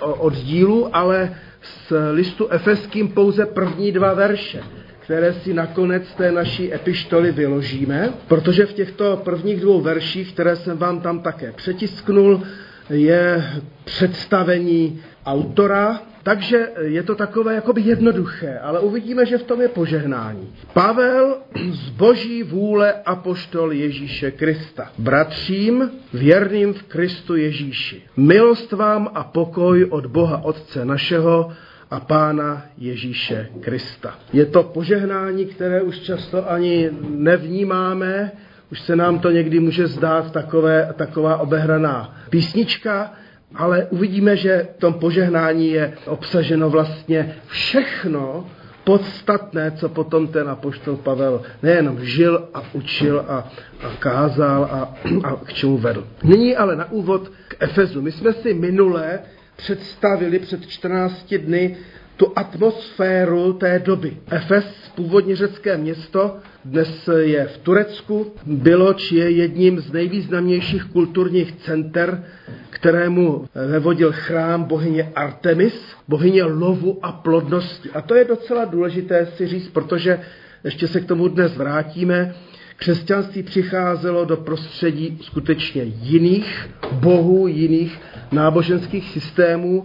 oddílů, ale z listu efeským pouze první dva verše které si nakonec té naší epištoly vyložíme, protože v těchto prvních dvou verších, které jsem vám tam také přetisknul, je představení autora, takže je to takové jakoby jednoduché, ale uvidíme, že v tom je požehnání. Pavel z boží vůle apoštol Ježíše Krista. Bratřím, věrným v Kristu Ježíši. Milost vám a pokoj od Boha Otce našeho a Pána Ježíše Krista. Je to požehnání, které už často ani nevnímáme, už se nám to někdy může zdát takové, taková obehraná písnička, ale uvidíme, že v tom požehnání je obsaženo vlastně všechno podstatné, co potom ten apoštol Pavel nejenom žil a učil a, a kázal a, a k čemu vedl. Nyní ale na úvod k Efezu. My jsme si minule představili před 14 dny tu atmosféru té doby. Efes, původně řecké město, dnes je v Turecku, bylo či je jedním z nejvýznamnějších kulturních center, kterému vevodil chrám bohyně Artemis, bohyně lovu a plodnosti. A to je docela důležité si říct, protože ještě se k tomu dnes vrátíme. Křesťanství přicházelo do prostředí skutečně jiných bohů, jiných náboženských systémů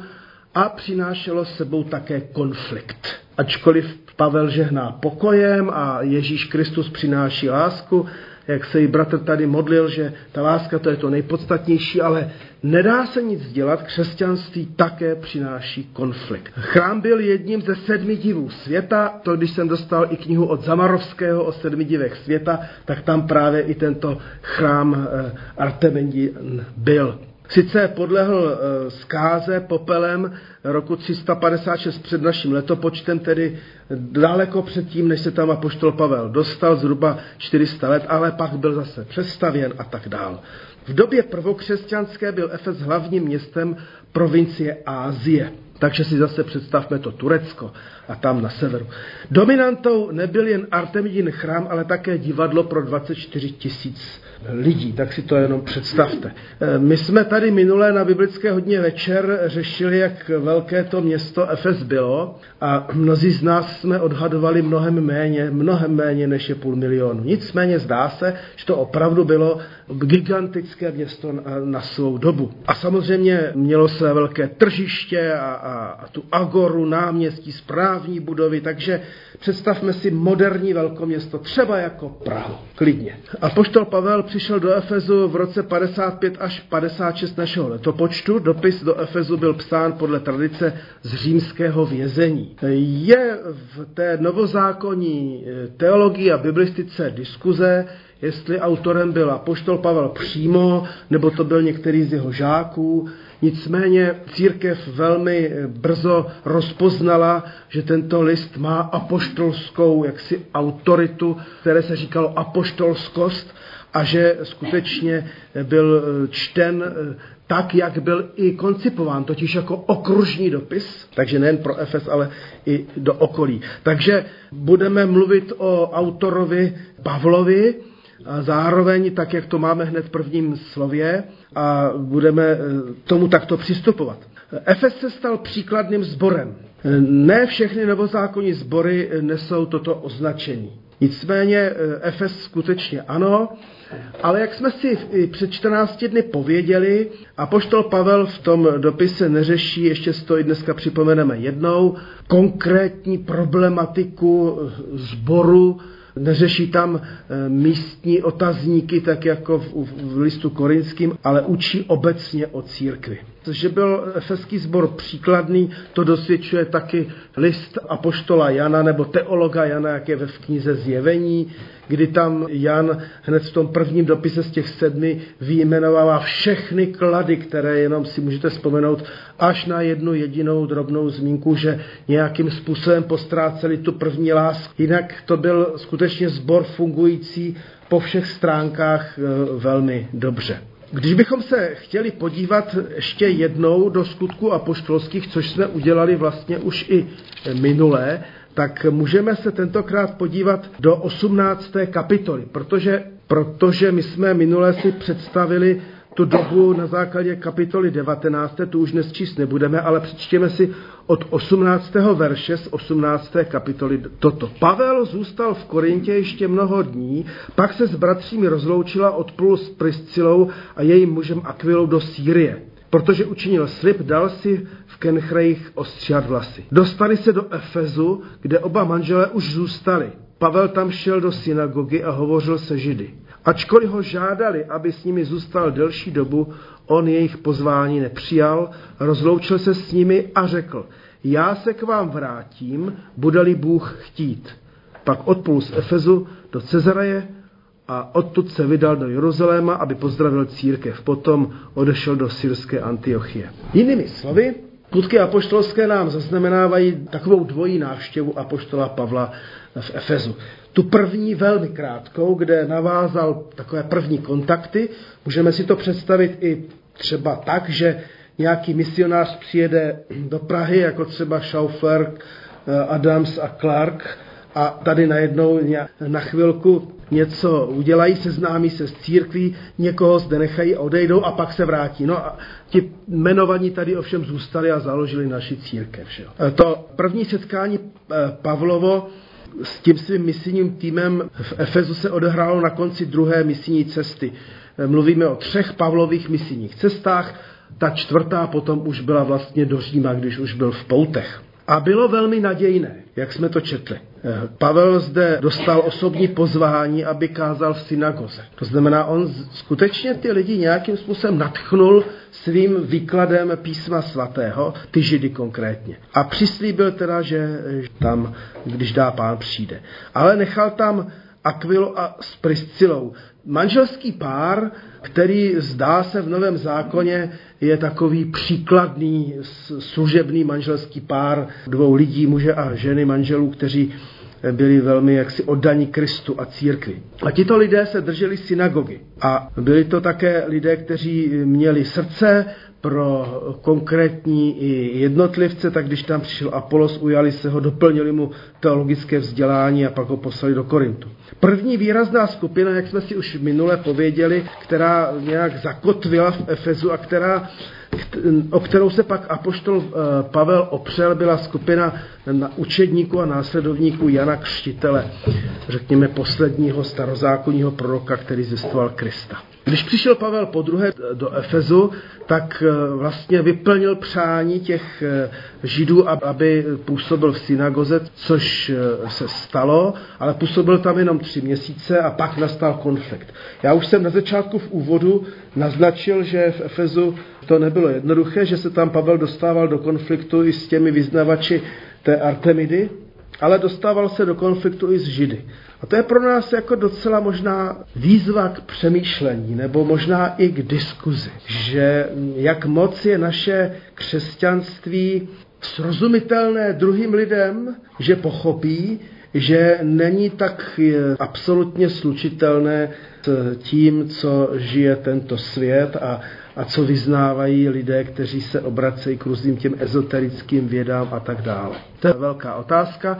a přinášelo sebou také konflikt. Ačkoliv Pavel žehná pokojem a Ježíš Kristus přináší lásku, jak se jí bratr tady modlil, že ta láska to je to nejpodstatnější, ale nedá se nic dělat, křesťanství také přináší konflikt. Chrám byl jedním ze sedmi divů světa, to když jsem dostal i knihu od Zamarovského o sedmi divech světa, tak tam právě i tento chrám eh, Artemidí byl. Sice podlehl eh, zkáze popelem roku 356 před naším letopočtem, tedy daleko předtím, než se tam apoštol Pavel dostal, zhruba 400 let, ale pak byl zase přestavěn a tak dál. V době prvokřesťanské byl Efes hlavním městem provincie Ázie. Takže si zase představme to Turecko a tam na severu. Dominantou nebyl jen Artemidin chrám, ale také divadlo pro 24 tisíc lidí, tak si to jenom představte. E, my jsme tady minulé na biblické hodně večer řešili, jak velké to město Efes bylo a mnozí z nás jsme odhadovali mnohem méně, mnohem méně než je půl milionu. Nicméně zdá se, že to opravdu bylo gigantické město na, svou dobu. A samozřejmě mělo své velké tržiště a, a, a tu agoru, náměstí, správní budovy, takže představme si moderní velkoměsto, třeba jako Prahu, klidně. A poštol Pavel přišel do Efezu v roce 55 až 56 našeho letopočtu. Dopis do Efezu byl psán podle tradice z římského vězení. Je v té novozákonní eh, teologii a biblistice diskuze, jestli autorem byl apoštol Pavel přímo, nebo to byl některý z jeho žáků. Nicméně církev velmi brzo rozpoznala, že tento list má apoštolskou jaksi autoritu, které se říkalo apoštolskost a že skutečně byl čten tak, jak byl i koncipován, totiž jako okružní dopis, takže nejen pro Efes, ale i do okolí. Takže budeme mluvit o autorovi Pavlovi, a zároveň, tak jak to máme hned v prvním slově, a budeme eh, tomu takto přistupovat. Efes se stal příkladným sborem. Ne všechny novozákonní sbory nesou toto označení. Nicméně eh, Efes skutečně ano, ale jak jsme si před 14 dny pověděli, a poštol Pavel v tom dopise neřeší, ještě to i dneska připomeneme jednou, konkrétní problematiku sboru, neřeší tam eh, místní otazníky, tak jako v, v listu korinským, ale učí obecně o církvi. Že byl efeský sbor příkladný, to dosvědčuje taky list apoštola Jana nebo teologa Jana, jak je ve v knize Zjevení, kdy tam Jan hned v tom prvním dopise z těch sedmi vyjmenovává všechny klady, které jenom si můžete vzpomenout, až na jednu jedinou drobnou zmínku, že nějakým způsobem postráceli tu první lásku. Jinak to byl skutečně sbor fungující po všech stránkách e, velmi dobře. Když bychom se chtěli podívat ještě jednou do skutku apoštolských, což jsme udělali vlastně už i minulé, tak můžeme se tentokrát podívat do 18. kapitoly, protože, protože my jsme minule si představili tu dobu na základě kapitoly 19, tu už dnes číst nebudeme, ale přečtěme si od 18. verše z 18. kapitoly toto. Pavel zůstal v Korintě ještě mnoho dní, pak se s bratřími rozloučila odplul s Priscilou a jejím mužem Aquilou do Sýrie. Protože učinil slib, dal si v Kenchrejch ostříhat vlasy. Dostali se do Efezu, kde oba manželé už zůstali. Pavel tam šel do synagogy a hovořil se židy. Ačkoliv ho žádali, aby s nimi zůstal delší dobu, on jejich pozvání nepřijal, rozloučil se s nimi a řekl, já se k vám vrátím, bude-li Bůh chtít. Pak odplul z Efezu do Cezareje a odtud se vydal do Jeruzaléma, aby pozdravil církev. Potom odešel do syrské Antiochie. Jinými slovy, Skutky apoštolské nám zaznamenávají takovou dvojí návštěvu apoštola Pavla v Efezu. Tu první velmi krátkou, kde navázal takové první kontakty. Můžeme si to představit i třeba tak, že nějaký misionář přijede do Prahy, jako třeba Schaufer, eh, Adams a Clark, a tady najednou na chvilku něco udělají, seznámí se s církví, někoho zde nechají odejdou a pak se vrátí. No a ti jmenovaní tady ovšem zůstali a založili naši církev. Že? E, to první setkání e, Pavlovo s tím svým misijním týmem v Efezu se odehrálo na konci druhé misijní cesty. E, mluvíme o třech Pavlových misijních cestách, ta čtvrtá potom už byla vlastně do Říma, když už byl v poutech. A bylo velmi nadějné, jak jsme to četli. Eh, Pavel zde dostal osobní pozvání, aby kázal v synagoze. To znamená, on skutečně ty lidi nějakým způsobem natchnul svým výkladem písma svatého, ty židy konkrétně. A přislíbil teda, že tam, když dá pán, přijde. Ale nechal tam Akvilu a s Priscilou. Manželský pár, který zdá se v Novém zákoně je takový příkladný služebný manželský pár dvou lidí, muže a ženy, manželů, kteří byli velmi jaksi oddaní Kristu a církvi. A tito lidé se drželi synagogy. A byli to také lidé, kteří měli srdce pro konkrétní i jednotlivce, tak když tam přišel Apolos, ujali se ho, doplnili mu teologické vzdělání a pak ho poslali do Korintu. První výrazná skupina, jak jsme si už minule pověděli, která nějak zakotvila v Efezu a která o kterou se pak apoštol eh, Pavel opřel, byla skupina učedníků a následovníků Jana Křtitele, řekněme posledního starozákonního proroka, který zjistoval Krista. Když přišel Pavel po druhé do Efezu, tak eh, vlastně vyplnil přání těch eh, židů, aby působil v synagoze, což se stalo, ale působil tam jenom tři měsíce a pak nastal konflikt. Já už jsem na začátku v úvodu naznačil, že v Efezu to nebylo jednoduché, že se tam Pavel dostával do konfliktu i s těmi vyznavači té Artemidy, ale dostával se do konfliktu i s Židy. A to je pro nás jako docela možná výzva k přemýšlení, nebo možná i k diskuzi, že jak moc je naše křesťanství srozumitelné druhým lidem, že pochopí, že není tak absolutně slučitelné s tím, co žije tento svět a a co vyznávají lidé, kteří se obracejí k různým těm ezoterickým vědám a tak dále. To je velká otázka,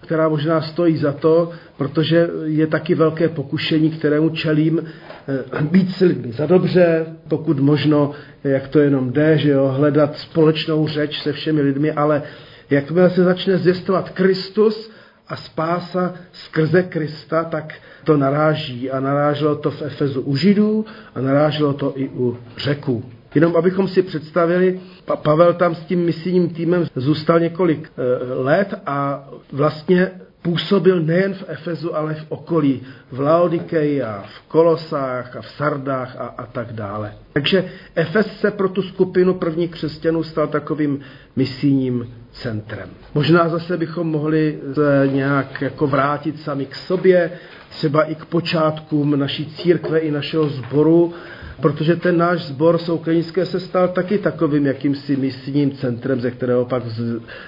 která možná stojí za to, protože je taky velké pokušení, kterému čelím, eh, být si lidmi za dobře, pokud možno, jak to jenom jde, že jo, hledat společnou řeč se všemi lidmi, ale jakmile se začne zvěstovat Kristus, a spása skrze Krista, tak to naráží. A naráželo to v Efezu u Židů a naráželo to i u Řeků. Jenom abychom si představili, Pavel tam s tím misijním týmem zůstal několik eh, let a vlastně působil nejen v Efezu, ale v okolí, v Laodikeji a v Kolosách a v Sardách a, a tak dále. Takže Efes se pro tu skupinu prvních křesťanů stal takovým misijním centrem. Možná zase bychom mohli nějak jako vrátit sami k sobě, třeba i k počátkům naší církve i našeho sboru, protože ten náš sbor soukrinické se stal taky takovým jakýmsi misijním centrem, ze kterého pak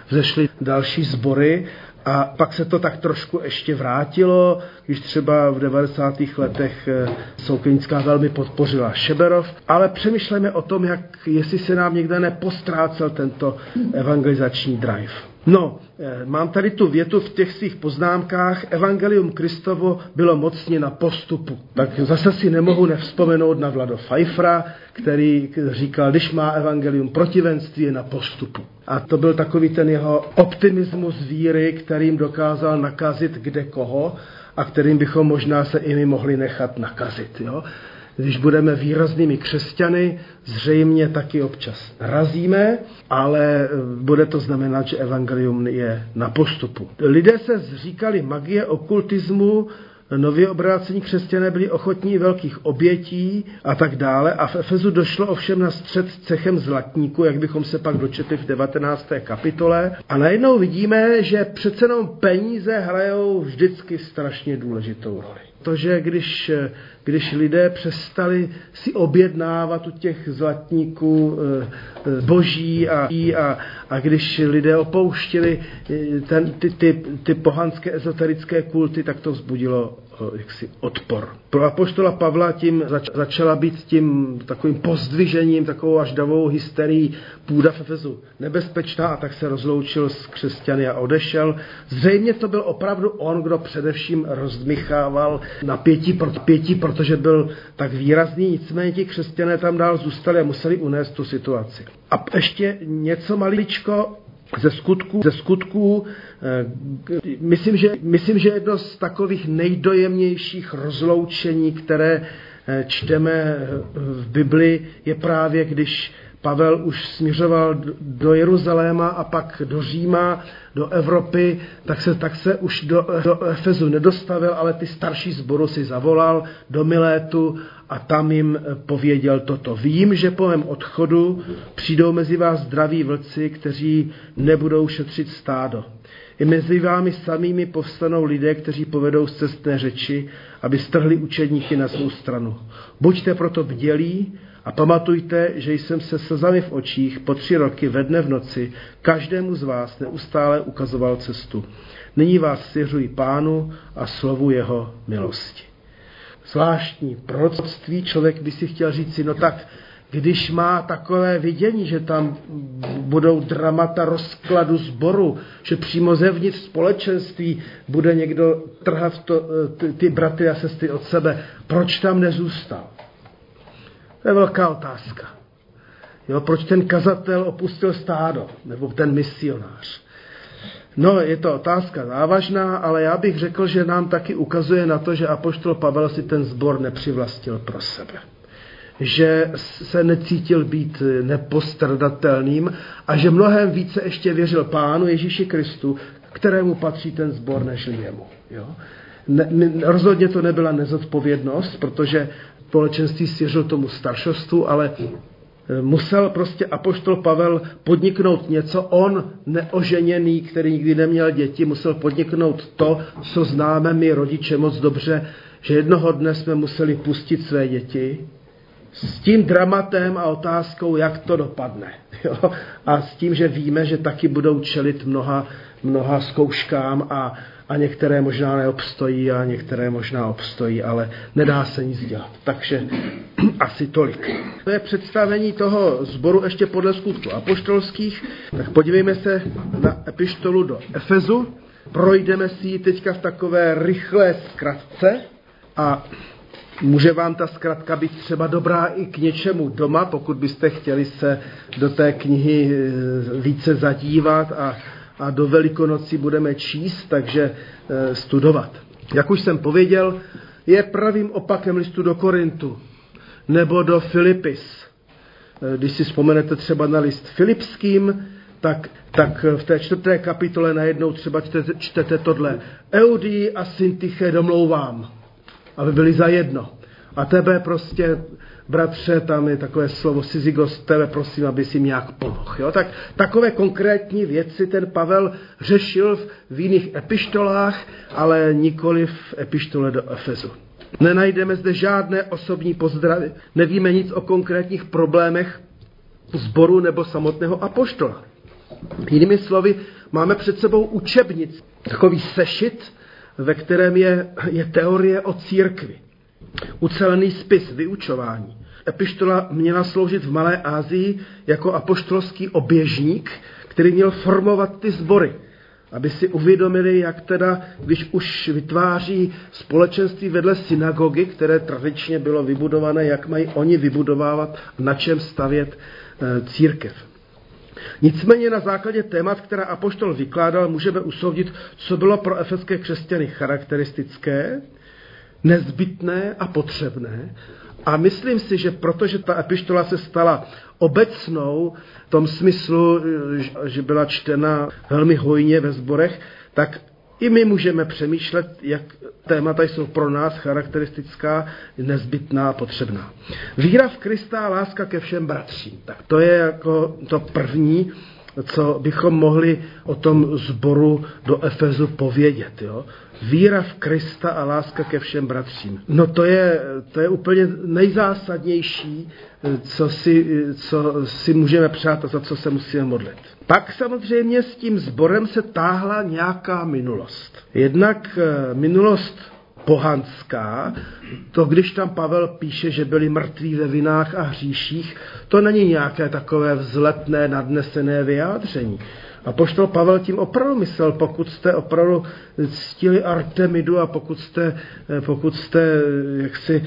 vzešly další sbory a pak se to tak trošku ještě vrátilo, když třeba v 90. letech eh, Souklinická velmi podpořila Šeberov, ale přemýšlejme o tom, jak, jestli se nám někde nepostrácel tento evangelizační drive. No, eh, mám tady tu větu v těch svých poznámkách. Evangelium Kristovo bylo mocně na postupu. Tak zase si nemohu nevzpomenout na Vlado Pfeiffera, který říkal, když má evangelium protivenství, je na postupu. A to byl takový ten jeho optimismus víry, kterým dokázal nakazit kde koho a kterým bychom možná se i my mohli nechat nakazit. Jo? Když budeme výraznými křesťany, zřejmě taky občas razíme, ale bude to znamenat, že evangelium je na postupu. Lidé se zříkali magie, okultismu, nově obrácení křesťané byli ochotní velkých obětí a tak dále. A v Efezu došlo ovšem na střed cechem zlatníku, jak bychom se pak dočetli v 19. kapitole. A najednou vidíme, že přece jenom peníze hrajou vždycky strašně důležitou roli. To, že když když lidé přestali si objednávat u těch zlatníků eh, eh, boží a, a, a když lidé opouštili eh, ten, ty, ty, ty pohanské ezoterické kulty, tak to vzbudilo jaksi odpor. Pro apoštola Pavla tím zač, začala být tím takovým pozdvižením, takovou až davou hysterií půda v Efezu nebezpečná a tak se rozloučil s křesťany a odešel. Zřejmě to byl opravdu on, kdo především rozdmychával napětí, pětí, protože byl tak výrazný, nicméně ti křesťané tam dál zůstali a museli unést tu situaci. A ještě něco maličko ze skutků, ze skutků eh, myslím, že, myslím, že jedno z takových nejdojemnějších rozloučení, které eh, čteme v Bibli, je právě, když Pavel už směřoval do Jeruzaléma a pak do Říma, do Evropy, tak se, tak se už do, do Efezu nedostavil, ale ty starší sboru si zavolal do Milétu a tam jim pověděl toto. Vím, že po mém odchodu přijdou mezi vás zdraví vlci, kteří nebudou šetřit stádo. I mezi vámi samými povstanou lidé, kteří povedou cestné řeči, aby strhli učedníky na svou stranu. Buďte proto bdělí a pamatujte, že jsem se slzami v očích po tři roky ve dne v noci každému z vás neustále ukazoval cestu. Nyní vás svěřuji pánu a slovu jeho milosti. Zvláštní proroctví, člověk by si chtěl říct si, no tak když má takové vidění, že tam budou dramata rozkladu zboru, že přímo zevnitř společenství bude někdo trhat to, ty, ty bratry a sestry od sebe, proč tam nezůstal? To je velká otázka. Jo, proč ten kazatel opustil stádo, nebo ten misionář? No, je to otázka závažná, ale já bych řekl, že nám taky ukazuje na to, že apoštol Pavel si ten zbor nepřivlastil pro sebe. Že se necítil být nepostradatelným a že mnohem více ještě věřil Pánu Ježíši Kristu, kterému patří ten zbor než jemu. Jo? Ne, ne, rozhodně to nebyla nezodpovědnost, protože společenství svěřil tomu staršostu, ale eh, musel prostě apoštol Pavel podniknout něco, on neoženěný, který nikdy neměl děti, musel podniknout to, co známe my rodiče moc dobře, že jednoho dne jsme museli pustit své děti s tím dramatem a otázkou, jak to dopadne. Jo? A s tím, že víme, že taky budou čelit mnoha, mnoha zkouškám a, a některé možná neobstojí a některé možná obstojí, ale nedá se nic dělat. Takže asi tolik. To je představení toho zboru ještě podle skutku apoštolských. Tak podívejme se na epištolu do Efezu. Projdeme si ji teďka v takové rychlé zkratce a Může vám ta zkratka být třeba dobrá i k něčemu doma, pokud byste chtěli se do té knihy eh, více zadívat a a do Velikonocí budeme číst, takže eh, studovat. Jak už jsem pověděl, je pravým opakem listu do Korintu nebo do Filipis. Eh, když si vzpomenete třeba na list Filipským, tak, tak v té čtvrté kapitole najednou třeba čtete, čtete tohle. Eudí a Syntyche domlouvám, aby byli za jedno. A tebe prostě bratře, tam je takové slovo Sizigos, tebe prosím, aby si nějak pomohl. Jo? Tak, takové konkrétní věci ten Pavel řešil v, v jiných epištolách, ale nikoli v epištole do Efezu. Nenajdeme zde žádné osobní pozdravy, nevíme nic o konkrétních problémech zboru nebo samotného apoštola. Jinými slovy, máme před sebou učebnic, takový sešit, ve kterém je, je teorie o církvi. Ucelený spis vyučování. Epištola měla sloužit v Malé Asii jako apoštolský oběžník, který měl formovat ty sbory aby si uvědomili, jak teda, když už vytváří společenství vedle synagogy, které tradičně bylo vybudované, jak mají oni vybudovávat, na čem stavět e, církev. Nicméně na základě témat, která Apoštol vykládal, můžeme usoudit, co bylo pro efeské křesťany charakteristické, nezbytné a potřebné. A myslím si, že protože ta epištola se stala obecnou v tom smyslu, že byla čtena velmi hojně ve sborech, tak i my můžeme přemýšlet, jak témata jsou pro nás charakteristická, nezbytná, potřebná. Víra v Krista a láska ke všem bratřím. Tak to je jako to první, co bychom mohli o tom zboru do Efezu povědět. Jo? Víra v Krista a láska ke všem bratřím. No to je, to je úplně nejzásadnější, co si, co si můžeme přát a za co se musíme modlit. Pak samozřejmě s tím zborem se táhla nějaká minulost. Jednak eh, minulost pohanská, to když tam Pavel píše, že byli mrtví ve vinách a hříších, to není nějaké takové vzletné, nadnesené vyjádření. A poštol Pavel tím opravdu myslel, pokud jste opravdu ctili Artemidu a pokud jste, pokud jste jaksi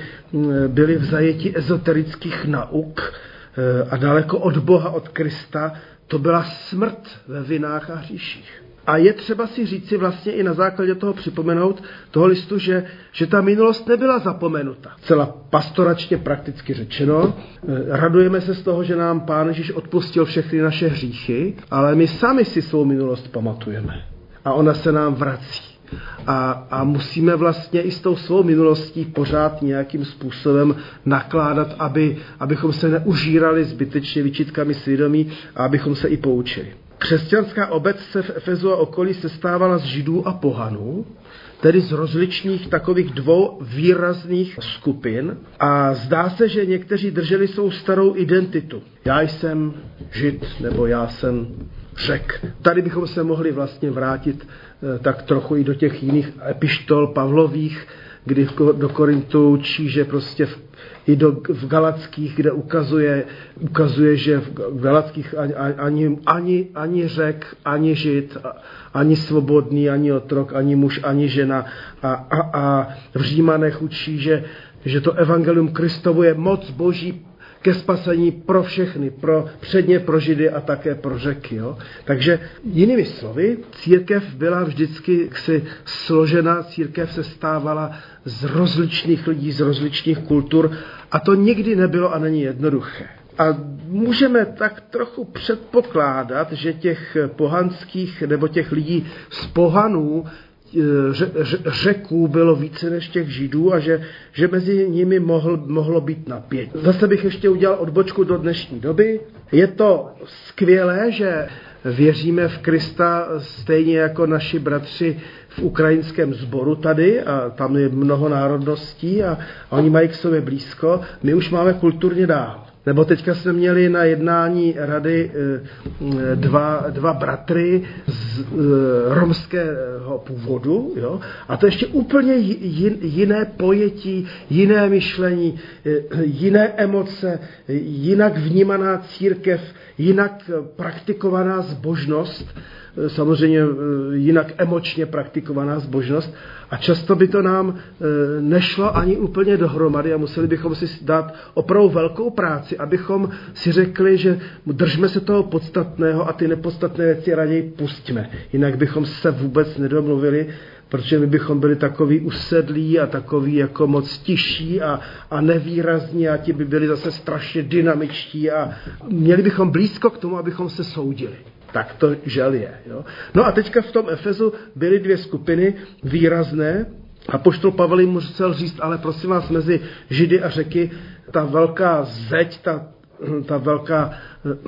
byli v zajetí ezoterických nauk a daleko od Boha, od Krista, to byla smrt ve vinách a hříších. A je třeba si říci vlastně i na základě toho připomenout toho listu, že, že ta minulost nebyla zapomenuta. Celá pastoračně prakticky řečeno. Eh, radujeme se z toho, že nám Pán Ježíš odpustil všechny naše hříchy, ale my sami si svou minulost pamatujeme. A ona se nám vrací. A, a musíme vlastně i s tou svou minulostí pořád nějakým způsobem nakládat, aby, abychom se neužírali zbytečně vyčitkami svědomí a abychom se i poučili. Křesťanská obec se v Efezu a okolí sestávala z židů a pohanů, tedy z rozličných takových dvou výrazných skupin a zdá se, že někteří drželi svou starou identitu. Já jsem žid nebo já jsem řek. Tady bychom se mohli vlastně vrátit eh, tak trochu i do těch jiných epištol Pavlových, kdy do Korintu učí, že prostě v i do, v Galackých, kde ukazuje, ukazuje že v Galackých ani, ani, ani, ani řek, ani žid, ani svobodný, ani otrok, ani muž, ani žena. A, a, a v Římanech učí, že, že to evangelium Kristovu je moc boží ke spasení pro všechny, pro, předně pro Židy a také pro řeky. Jo? Takže jinými slovy, církev byla vždycky si složena, církev se stávala z rozličných lidí, z rozličných kultur a to nikdy nebylo a není jednoduché. A můžeme tak trochu předpokládat, že těch pohanských nebo těch lidí z pohanů řeků bylo více než těch židů a že, že mezi nimi mohl, mohlo být napětí. Zase bych ještě udělal odbočku do dnešní doby. Je to skvělé, že věříme v Krista stejně jako naši bratři v ukrajinském sboru tady a tam je mnoho národností a, a oni mají k sobě blízko. My už máme kulturně dál. Nebo teďka jsme měli na jednání rady eh, dva, dva bratry z eh, romského původu, jo? a to ještě úplně jiné pojetí, jiné myšlení, eh, jiné emoce, jinak vnímaná církev, jinak praktikovaná zbožnost, samozřejmě jinak emočně praktikovaná zbožnost a často by to nám e, nešlo ani úplně dohromady a museli bychom si dát opravdu velkou práci, abychom si řekli, že držme se toho podstatného a ty nepodstatné věci raději pustíme. Jinak bychom se vůbec nedomluvili, protože my bychom byli takový usedlí a takový jako moc tiší a, a nevýrazní a ti by byli zase strašně dynamičtí a měli bychom blízko k tomu, abychom se soudili. Tak to žel je. Jo? No a teďka v tom Efezu byly dvě skupiny výrazné, a poštol Pavel jim musel říct, ale prosím vás, mezi Židy a řeky, ta velká zeď, ta, ta velká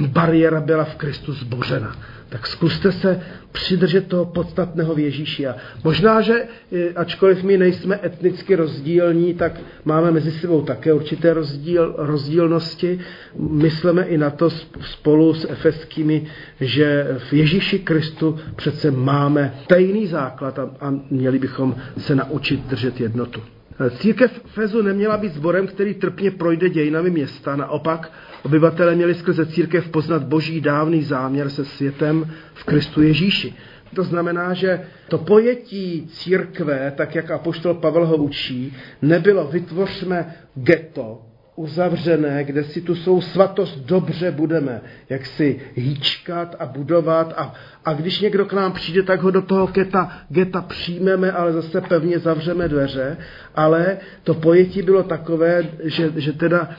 bariéra byla v Kristu zbořena tak zkuste se přidržet toho podstatného v Ježíši. A možná, že ačkoliv my nejsme etnicky rozdílní, tak máme mezi sebou také určité rozdíl, rozdílnosti. Myslíme i na to spolu s efeskými, že v Ježíši Kristu přece máme stejný základ a, a měli bychom se naučit držet jednotu. Církev Fezu neměla být sborem, který trpně projde dějinami města. Naopak, obyvatele měli skrze církev poznat boží dávný záměr se světem v Kristu Ježíši. To znamená, že to pojetí církve, tak jak apoštol Pavel ho učí, nebylo vytvořme geto, uzavřené, kde si tu svou svatost dobře budeme, jak si hýčkat a budovat a, a když někdo k nám přijde, tak ho do toho geta, geta přijmeme, ale zase pevně zavřeme dveře, ale to pojetí bylo takové, že, že teda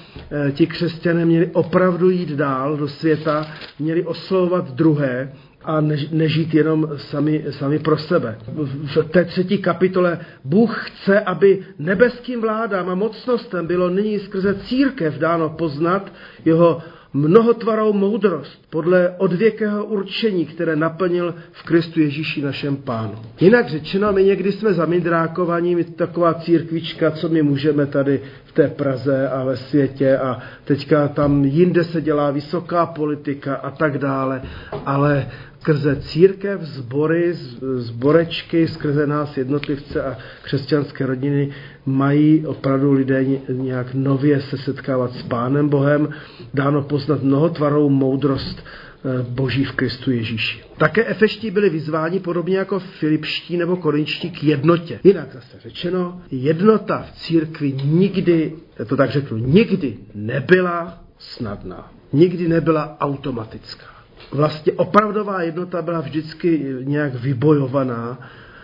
e, ti křesťané měli opravdu jít dál do světa, měli oslovovat druhé, a nežít jenom sami, sami pro sebe. V té třetí kapitole Bůh chce, aby nebeským vládám a mocnostem bylo nyní skrze církev dáno poznat jeho mnohotvarou moudrost podle odvěkého určení, které naplnil v Kristu Ježíši našem pánu. Jinak řečeno, my někdy jsme zamidrákovaní, my taková církvička, co my můžeme tady v té Praze a ve světě a teďka tam jinde se dělá vysoká politika a tak dále, ale skrze církev, zbory, zborečky, skrze nás jednotlivce a křesťanské rodiny mají opravdu lidé nějak nově se setkávat s Pánem Bohem, dáno poznat mnohotvarou moudrost eh, Boží v Kristu Ježíši. Také efeští byli vyzváni podobně jako filipští nebo korinčtí k jednotě. Jinak zase řečeno, jednota v církvi nikdy, to tak řeknu, nikdy nebyla snadná. Nikdy nebyla automatická vlastně opravdová jednota byla vždycky nějak vybojovaná.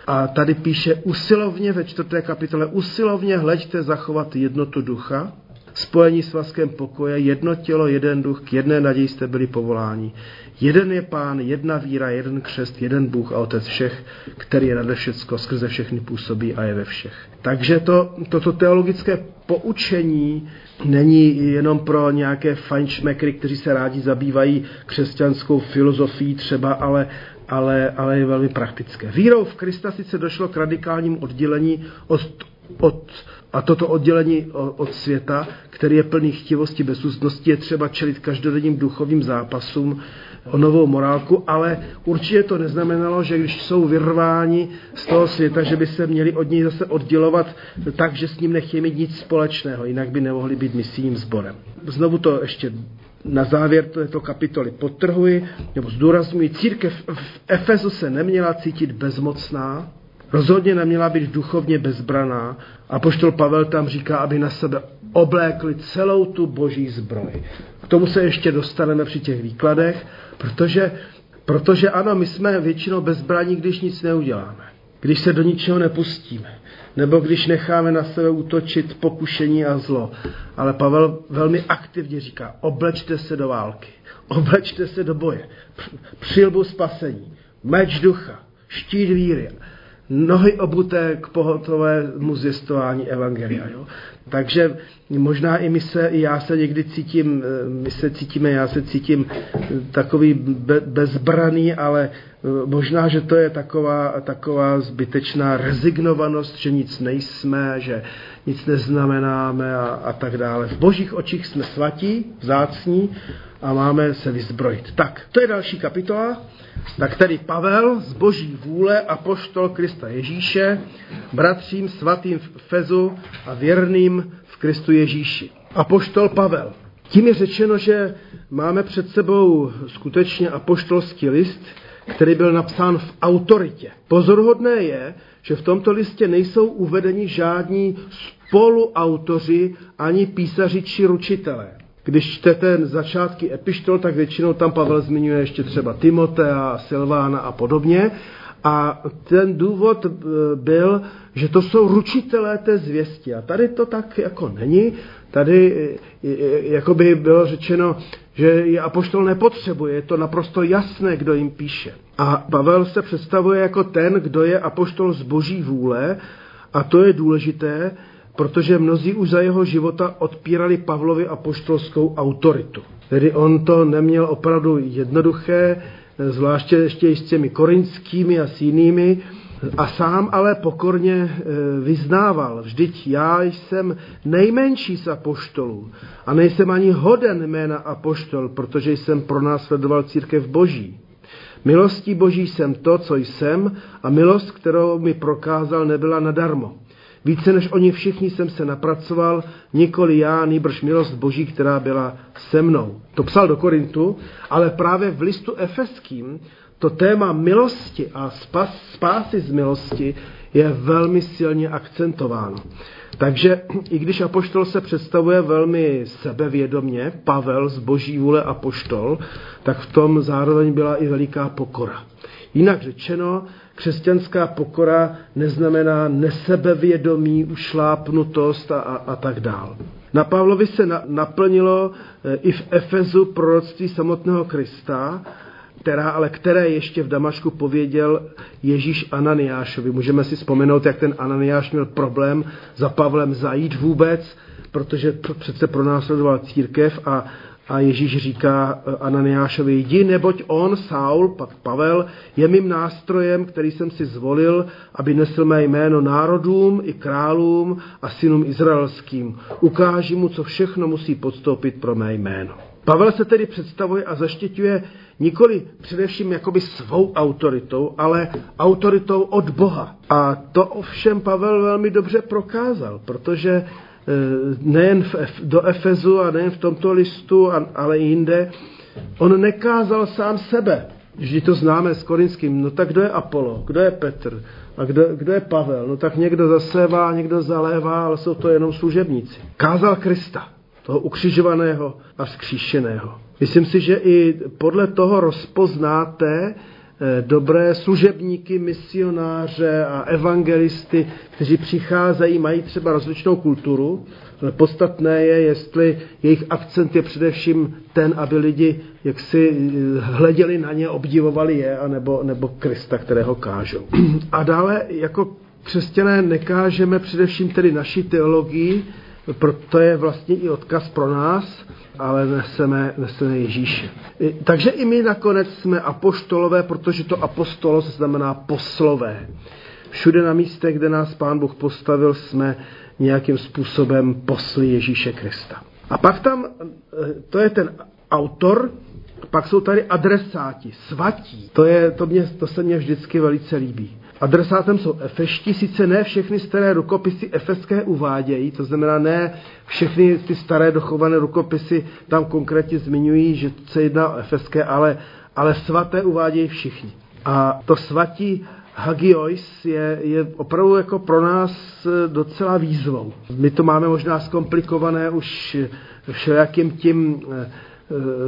A tady píše usilovně ve čtvrté kapitole, usilovně hleďte zachovat jednotu ducha, spojení s vaskem pokoje, jedno tělo, jeden duch, k jedné naději jste byli povoláni. Jeden je pán, jedna víra, jeden křest, jeden Bůh a Otec všech, který je nade všecko, skrze všechny působí a je ve všech. Takže to, toto teologické poučení není jenom pro nějaké fajnšmekry, kteří se rádi zabývají křesťanskou filozofií třeba, ale ale, ale je velmi praktické. Vírou v Krista sice došlo k radikálnímu oddělení od, od a toto oddělení od světa, který je plný chtivosti, bezústnosti, je třeba čelit každodenním duchovým zápasům o novou morálku, ale určitě to neznamenalo, že když jsou vyrváni z toho světa, že by se měli od něj zase oddělovat tak, že s ním nechtějí mít nic společného, jinak by nemohli být misijním sborem. Znovu to ještě na závěr této kapitoly potrhuji, nebo zdůraznuju, církev v Efezu se neměla cítit bezmocná, rozhodně neměla být duchovně bezbraná. A poštol Pavel tam říká, aby na sebe oblékli celou tu boží zbroj. K tomu se ještě dostaneme při těch výkladech, protože, protože ano, my jsme většinou bezbraní, když nic neuděláme. Když se do ničeho nepustíme. Nebo když necháme na sebe útočit pokušení a zlo. Ale Pavel velmi aktivně říká, oblečte se do války. Oblečte se do boje. Přilbu spasení. Meč ducha. Štít víry nohy obuté k pohotovému zjistování Evangelia. Jo? Takže možná i my se, i já se někdy cítím, eh, my se cítíme, já se cítím eh, takový be, bezbraný, ale eh, možná, že to je taková, taková zbytečná rezignovanost, že nic nejsme, že nic neznamenáme a, a tak dále. V božích očích jsme svatí, vzácní a máme se vyzbrojit. Tak, to je další kapitola, na který Pavel z boží vůle a poštol Krista Ježíše, bratřím svatým v Fezu a věrným v Kristu Ježíši. Apoštol Pavel. Tím je řečeno, že máme před sebou skutečně apoštolský list, který byl napsán v autoritě. Pozoruhodné je, že v tomto listě nejsou uvedeni žádní spoluautoři ani písaři či ručitelé. Když čtete začátky epištol, tak většinou tam Pavel zmiňuje ještě třeba Timotea, Silvána a podobně. A ten důvod e, byl, že to jsou ručitelé té zvěsti. A tady to tak jako není. Tady e, e, jako by bylo řečeno, že je apoštol nepotřebuje. Je to naprosto jasné, kdo jim píše. A Pavel se představuje jako ten, kdo je apoštol z boží vůle. A to je důležité, protože mnozí už za jeho života odpírali Pavlovi apoštolskou autoritu. Tedy on to neměl opravdu jednoduché, zvláště ještě s těmi korinskými a s jinými, a sám ale pokorně e, vyznával, vždyť já jsem nejmenší z apoštolů a nejsem ani hoden jména apoštol, protože jsem pro nás sledoval církev boží. Milostí boží jsem to, co jsem a milost, kterou mi prokázal, nebyla nadarmo. Více než oni všichni jsem se napracoval, nikoli já, nýbrž milost Boží, která byla se mnou. To psal do Korintu, ale právě v listu efeským to téma milosti a spas, spásy z milosti je velmi silně akcentováno. Takže i když apoštol se představuje velmi sebevědomně, Pavel z boží vůle apoštol, tak v tom zároveň byla i veliká pokora. Jinak řečeno, křesťanská pokora neznamená nesebevědomí, ušlápnutost a, a, a tak dál. Na Pavlovi se na, naplnilo e, i v Efezu proroctví samotného Krista, která, ale které ještě v Damašku pověděl Ježíš Ananiášovi. Můžeme si vzpomenout, jak ten Ananiáš měl problém za Pavlem zajít vůbec, protože přece pronásledoval církev a, a Ježíš říká eh, Ananiášovi, jdi, neboť on, Saul, pak Pavel, je mým nástrojem, který jsem si zvolil, aby nesl mé jméno národům i králům a synům izraelským. Ukáži mu, co všechno musí podstoupit pro mé jméno. Pavel se tedy představuje a zaštiťuje nikoli především jakoby svou autoritou, ale autoritou od Boha. A to ovšem Pavel velmi dobře prokázal, protože nejen v, do Efezu a nejen v tomto listu, ale i jinde, on nekázal sám sebe. Vždy to známe s Korinským. No tak kdo je Apollo, kdo je Petr a kdo, kdo je Pavel? No tak někdo zasevá, někdo zalévá, ale jsou to jenom služebníci. Kázal Krista toho ukřižovaného a vzkříšeného. Myslím si, že i podle toho rozpoznáte eh, dobré služebníky, misionáře a evangelisty, kteří přicházejí, mají třeba rozličnou kulturu, ale podstatné je, jestli jejich akcent je především ten, aby lidi jaksi eh, hleděli na ně, obdivovali je, anebo, nebo Krista, kterého kážou. A dále jako křesťané nekážeme především tedy naši teologii, proto je vlastně i odkaz pro nás, ale neseme, neseme Ježíše. Takže i my nakonec jsme apoštolové, protože to apostolo znamená poslové. Všude na místech, kde nás Pán Bůh postavil, jsme nějakým způsobem posly Ježíše Krista. A pak tam, to je ten autor, pak jsou tady adresáti, svatí. To, je, to, mě, to se mně vždycky velice líbí. Adresátem jsou efešti, sice ne všechny staré rukopisy efeské uvádějí, to znamená ne všechny ty staré dochované rukopisy tam konkrétně zmiňují, že se jedná o efeské, ale, ale svaté uvádějí všichni. A to svatí Hagiois je, je opravdu jako pro nás docela výzvou. My to máme možná zkomplikované už všelijakým tím Eh,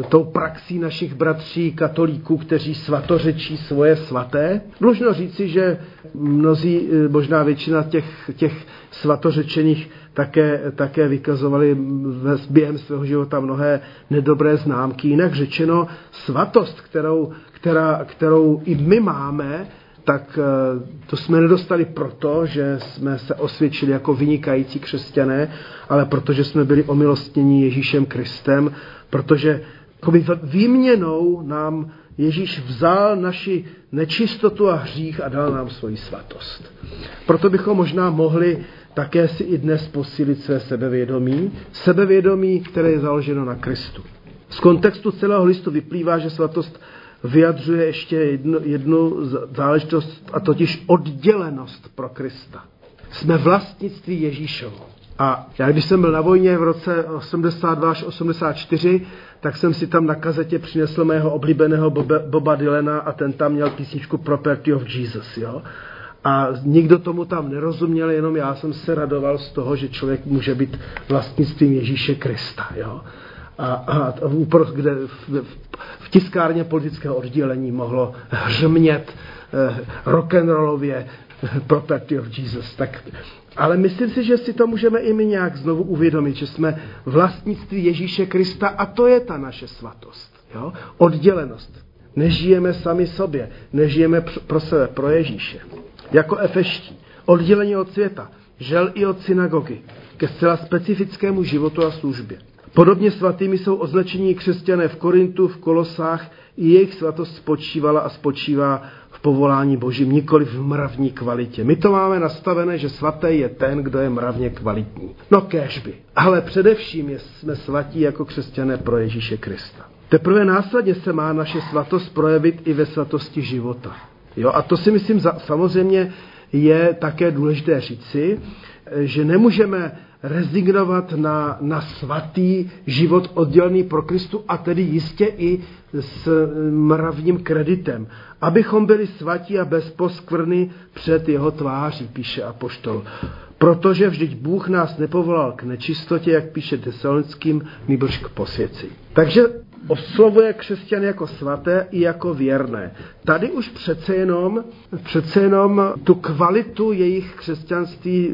tou praxí našich bratří katolíků, kteří svatořečí svoje svaté. Dlužno říci, že mnozí, eh, možná většina těch, těch svatořečených také, také vykazovali během svého života mnohé nedobré známky. Jinak řečeno, svatost, kterou, která, kterou i my máme, tak eh, to jsme nedostali proto, že jsme se osvědčili jako vynikající křesťané, ale protože jsme byli omilostněni Ježíšem Kristem, protože výměnou nám Ježíš vzal naši nečistotu a hřích a dal nám svoji svatost. Proto bychom možná mohli také si i dnes posílit své sebevědomí, sebevědomí, které je založeno na Kristu. Z kontextu celého listu vyplývá, že svatost vyjadřuje ještě jednu, jednu záležitost, a totiž oddělenost pro Krista. Jsme vlastnictví Ježíšovo. A já, když jsem byl na vojně v roce 82 až 84, tak jsem si tam na kazetě přinesl mého oblíbeného Boba, Boba Dylana a ten tam měl písničku Property of Jesus. Jo? A nikdo tomu tam nerozuměl, jenom já jsem se radoval z toho, že člověk může být vlastnictvím Ježíše Krista. Jo? A, a kde v, v tiskárně politického oddělení mohlo hřmět eh, rock'n'rollově Property of Jesus. Tak, ale myslím si, že si to můžeme i my nějak znovu uvědomit, že jsme vlastnictví Ježíše Krista a to je ta naše svatost. Jo? Oddělenost. Nežijeme sami sobě, nežijeme pro sebe, pro Ježíše. Jako efeští. Oddělení od světa, žel i od synagogy, ke zcela specifickému životu a službě. Podobně svatými jsou označení křesťané v Korintu, v Kolosách, i jejich svatost spočívala a spočívá v povolání Božím, nikoli v mravní kvalitě. My to máme nastavené, že svatý je ten, kdo je mravně kvalitní. No kéžby. Ale především jsme svatí jako křesťané pro Ježíše Krista. Teprve následně se má naše svatost projevit i ve svatosti života. Jo, a to si myslím za, samozřejmě je také důležité říci. že nemůžeme rezignovat na, na svatý život oddělený pro Kristu a tedy jistě i s mravním kreditem. Abychom byli svatí a bez poskvrny před jeho tváří, píše Apoštol. Protože vždyť Bůh nás nepovolal k nečistotě, jak píše Tesalonickým, nýbrž k posvěci. Takže oslovuje křesťany jako svaté i jako věrné. Tady už přece jenom, přece jenom tu kvalitu jejich křesťanství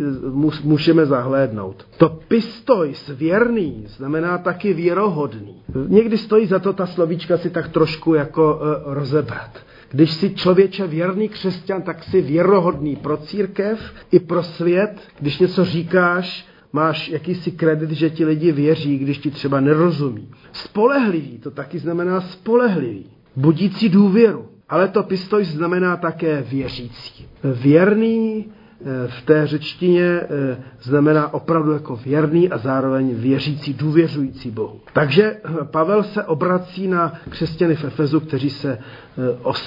můžeme zahlédnout. To pistojs, věrný, znamená taky věrohodný. Někdy stojí za to ta slovíčka si tak trošku jako uh, rozebrat. Když si člověče věrný křesťan, tak si věrohodný pro církev i pro svět. Když něco říkáš, máš jakýsi kredit, že ti lidi věří, když ti třeba nerozumí. Spolehlivý, to taky znamená spolehlivý. Budící důvěru. Ale to pistoj znamená také věřící. Věrný v té řečtině eh, znamená opravdu jako věrný a zároveň věřící, důvěřující Bohu. Takže eh, Pavel se obrací na křesťany v Efezu, kteří, se,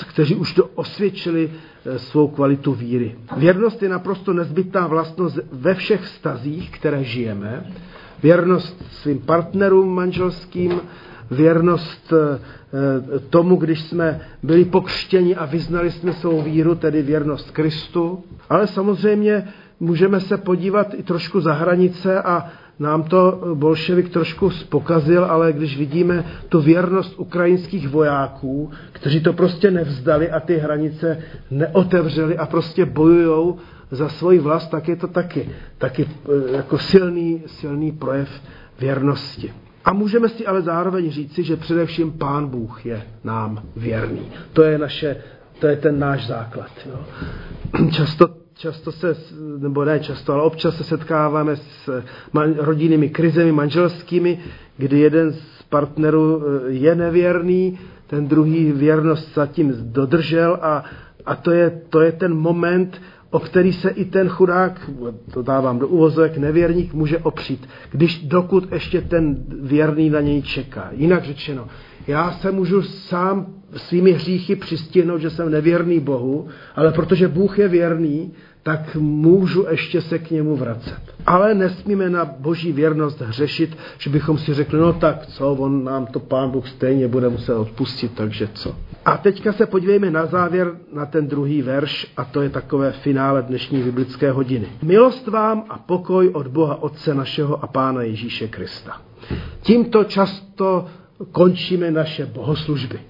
kteří už to osvědčili svou kvalitu víry. Věrnost je naprosto nezbytná vlastnost ve všech vztazích, které žijeme. Věrnost svým partnerům manželským, věrnost tomu, když jsme byli pokřtěni a vyznali jsme svou víru, tedy věrnost Kristu. Ale samozřejmě můžeme se podívat i trošku za hranice a nám to bolševik trošku spokazil, ale když vidíme tu věrnost ukrajinských vojáků, kteří to prostě nevzdali a ty hranice neotevřeli a prostě bojujou za svoji vlast, tak je to taky, taky eh, jako silný, silný projev věrnosti. A můžeme si ale zároveň říci, že především Pán Bůh je nám věrný. To je, naše, to je ten náš základ. Jo. Často, často se, nebo ne často, ale občas se setkáváme s rodinnými krizemi manželskými, kdy jeden z partnerů eh, je nevěrný, ten druhý věrnost zatím dodržel a, a to, je, to je ten moment, o který se i ten chudák, to dávám do uvozovek, nevěrník může opřít, když dokud ještě ten věrný na něj čeká. Jinak řečeno, já se můžu sám svými hříchy přistihnout, že jsem nevěrný Bohu, ale protože Bůh je věrný, tak můžu ještě se k němu vracet. Ale nesmíme na boží věrnost hřešit, že bychom si řekli, no tak co, on nám to pán Bůh stejně bude muset odpustit, takže co. A teďka se podívejme na závěr na ten druhý verš a to je takové finále dnešní biblické hodiny. Milost vám a pokoj od Boha Otce našeho a Pána Ježíše Krista. Tímto často končíme naše bohoslužby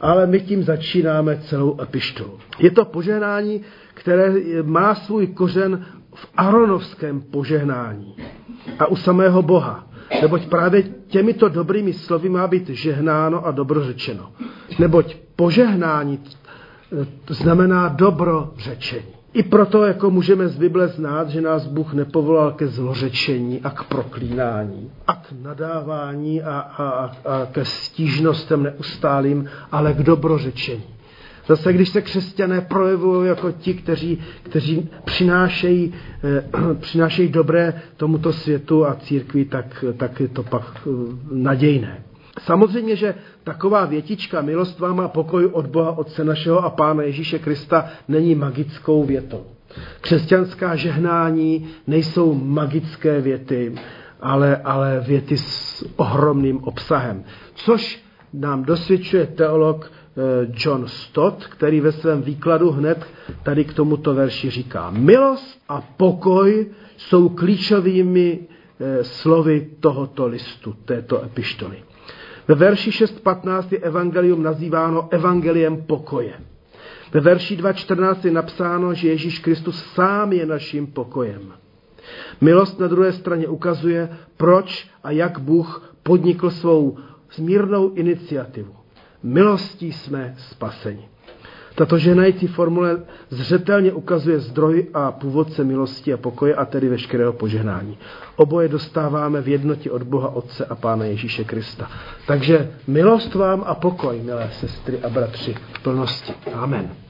ale my tím začínáme celou epištolu. Je to požehnání, které má svůj kořen v aronovském požehnání a u samého Boha. Neboť právě těmito dobrými slovy má být žehnáno a dobro řečeno. Neboť požehnání znamená dobro řečení. I proto jako můžeme z Bible znát, že nás Bůh nepovolal ke zlořečení a k proklínání a k nadávání a, a, a ke stížnostem neustálým, ale k dobrořečení. Zase, když se křesťané projevují jako ti, kteří, kteří přinášejí, eh, přinášejí dobré tomuto světu a církvi, tak, tak je to pak eh, nadějné. Samozřejmě, že taková větička milost vám a pokoj od Boha Otce našeho a Pána Ježíše Krista není magickou větou. Křesťanská žehnání nejsou magické věty, ale, ale věty s ohromným obsahem. Což nám dosvědčuje teolog John Stott, který ve svém výkladu hned tady k tomuto verši říká. Milost a pokoj jsou klíčovými eh, slovy tohoto listu, této epištoly. Ve verši 6.15 je evangelium nazýváno evangeliem pokoje. Ve verši 2.14 je napsáno, že Ježíš Kristus sám je naším pokojem. Milost na druhé straně ukazuje, proč a jak Bůh podnikl svou smírnou iniciativu. Milostí jsme spaseni. Tato ženající formule zřetelně ukazuje zdroj a původce milosti a pokoje a tedy veškerého požehnání. Oboje dostáváme v jednotě od Boha Otce a Pána Ježíše Krista. Takže milost vám a pokoj, milé sestry a bratři, v plnosti. Amen.